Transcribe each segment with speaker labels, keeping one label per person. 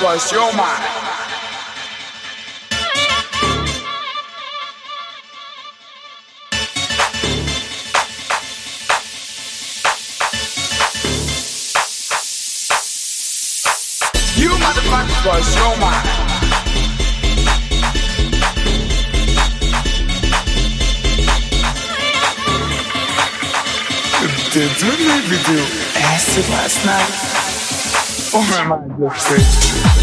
Speaker 1: plus your mind.
Speaker 2: You
Speaker 3: motherfuckers plus your mind. Ты дурной видел? Acid last night. Oh my mind just crazy?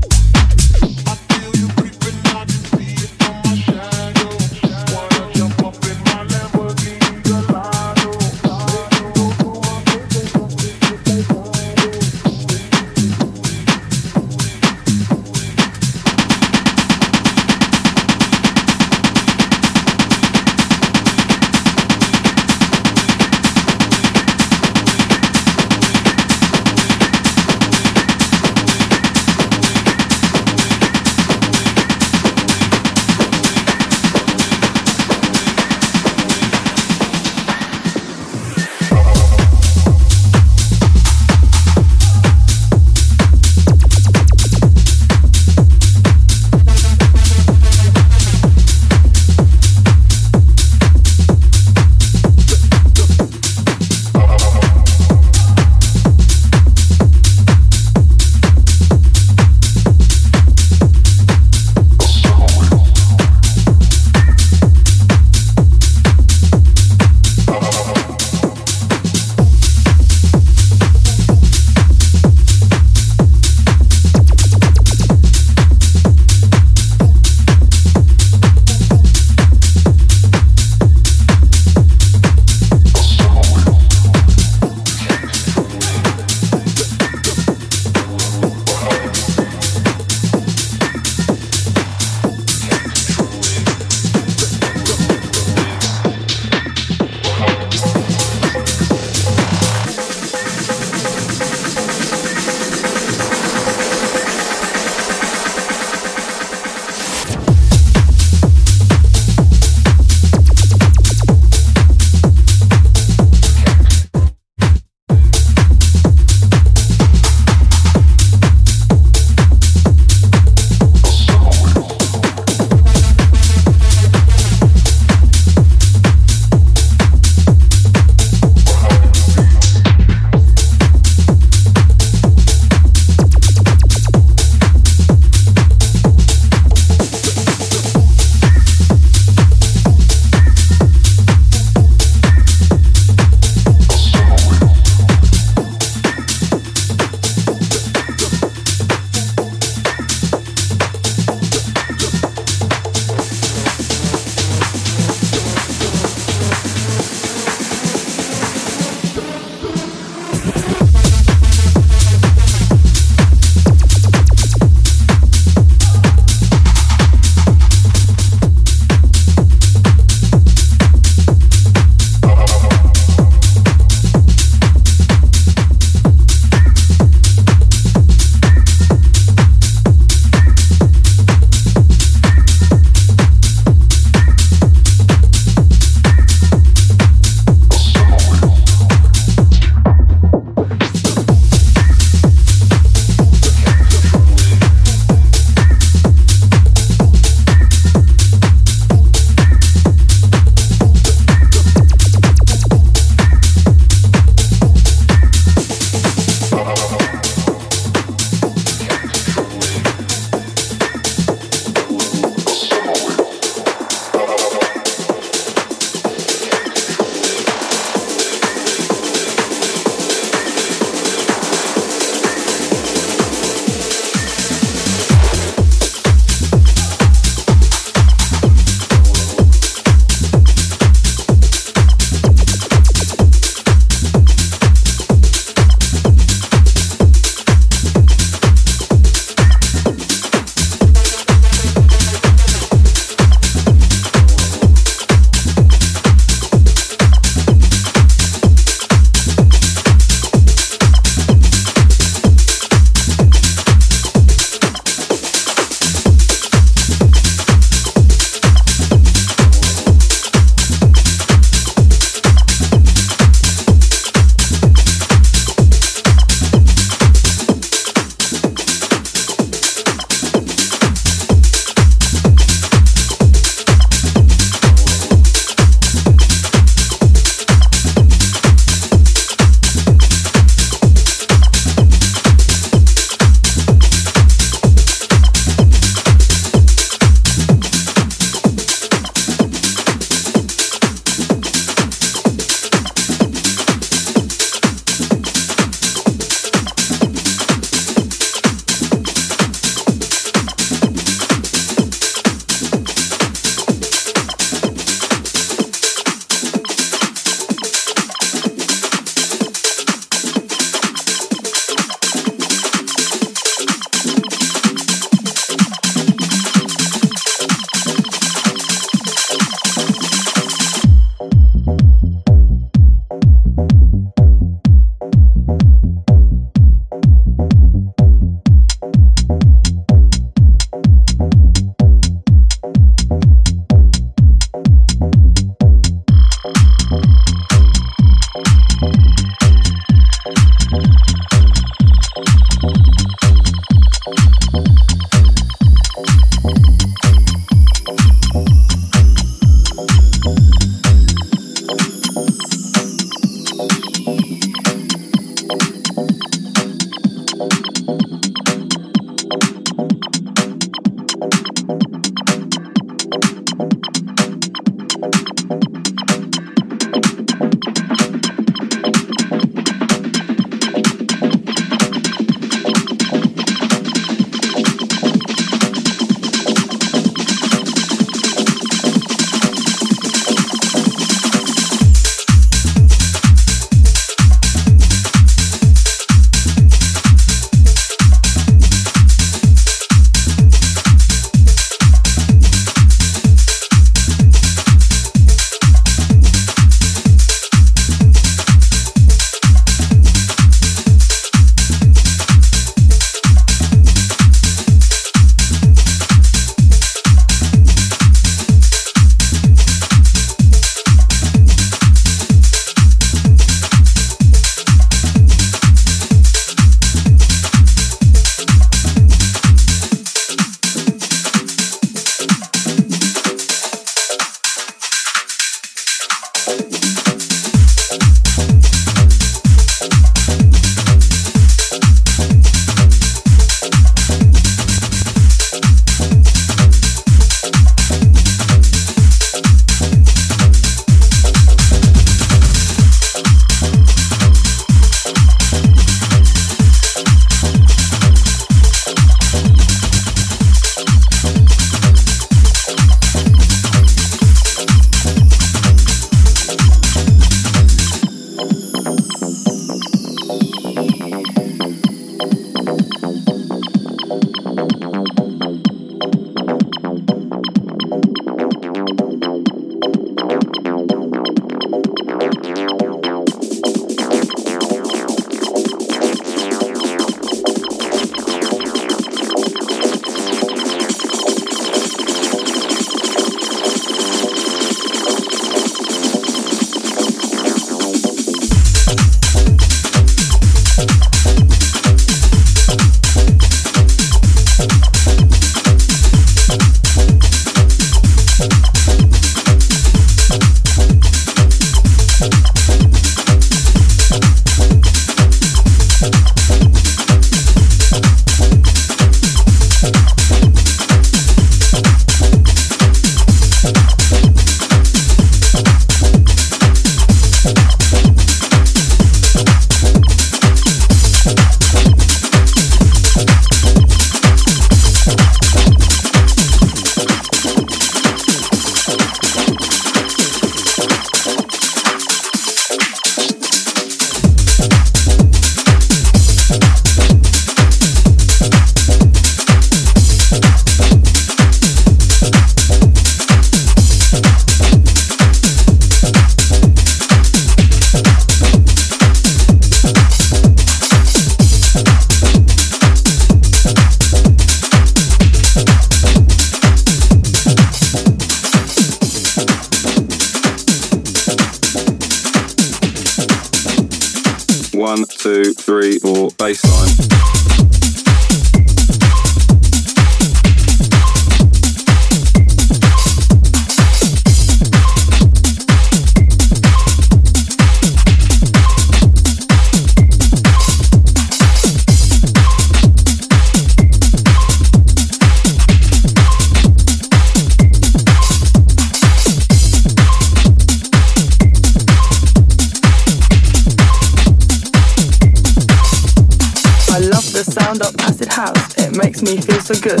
Speaker 4: Makes me feel so good.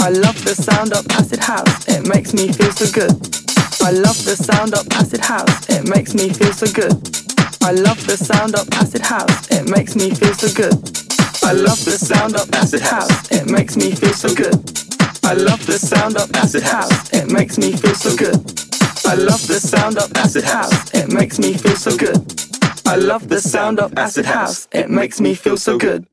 Speaker 4: I love the sound of acid house, it makes me feel so good. I love the sound of acid house, it makes me feel so good. I love the sound of acid house, it makes me feel so good. I love the sound of acid house, it makes me feel so good. I love the sound of acid house, it makes me feel so good. I love the sound of acid house, it makes me feel so good. I love the sound of acid house, it makes me feel so good.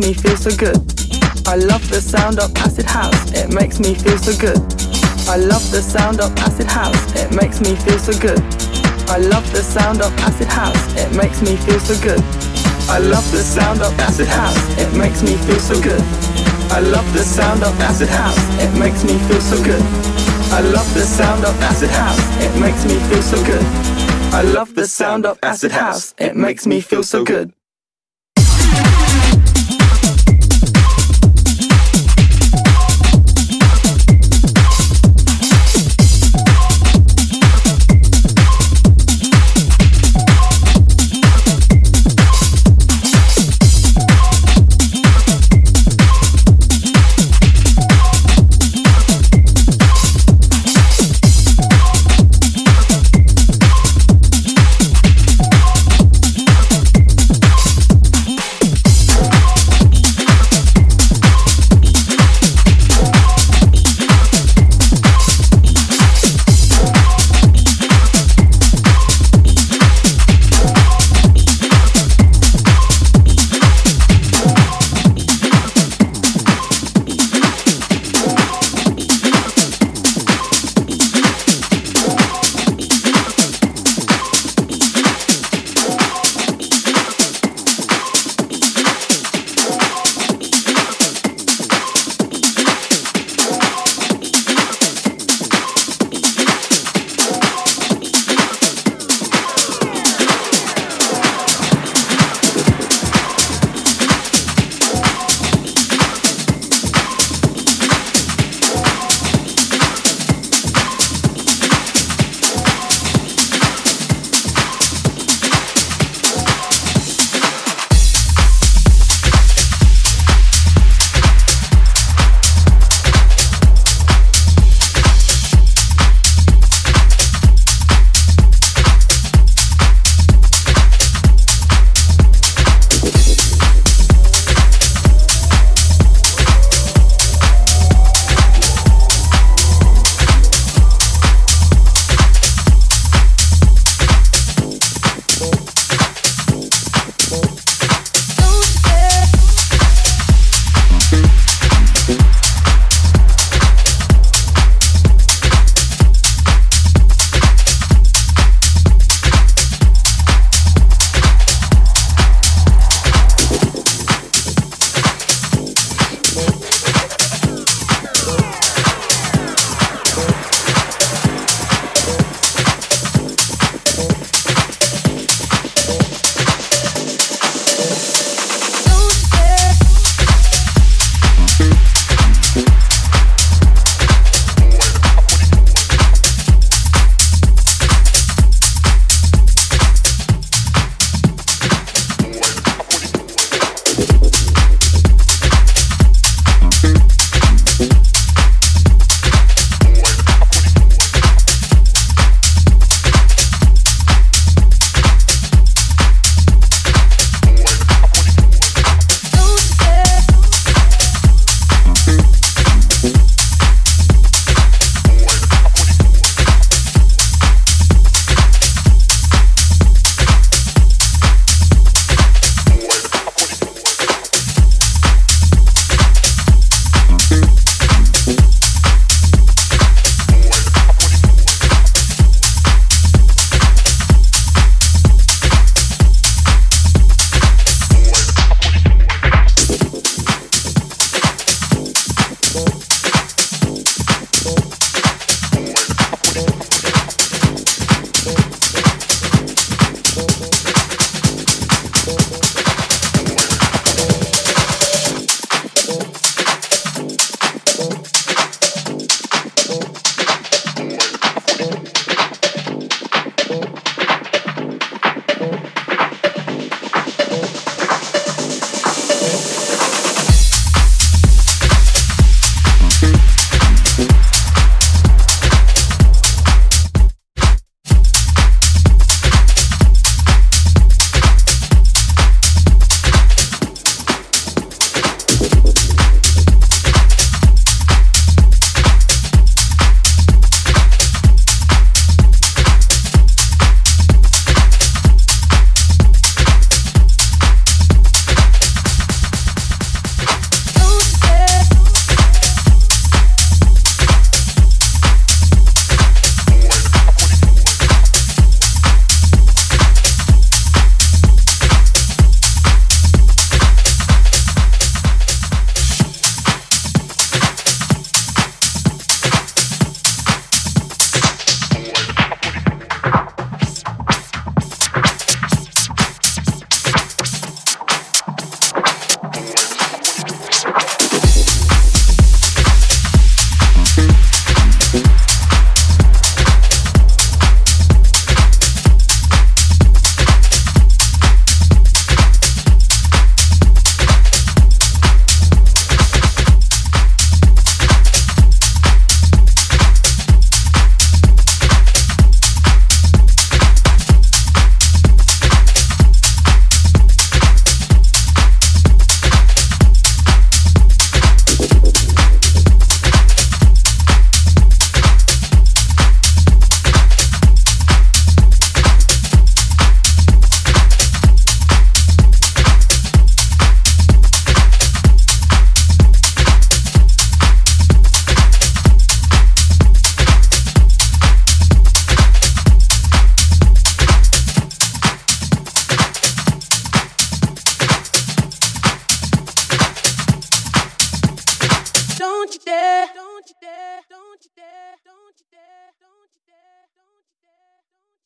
Speaker 4: Me feel so good. I love the sound of acid house, it makes me feel so good. I love the sound of acid house, it makes me feel so good. I love the sound of acid house, it makes me feel so good. I love the sound of acid house, it makes me feel so good. I love the sound of acid house, it makes me feel so good. I love the sound of acid house, it makes me feel so good. I love the sound of acid house, it makes me feel so good.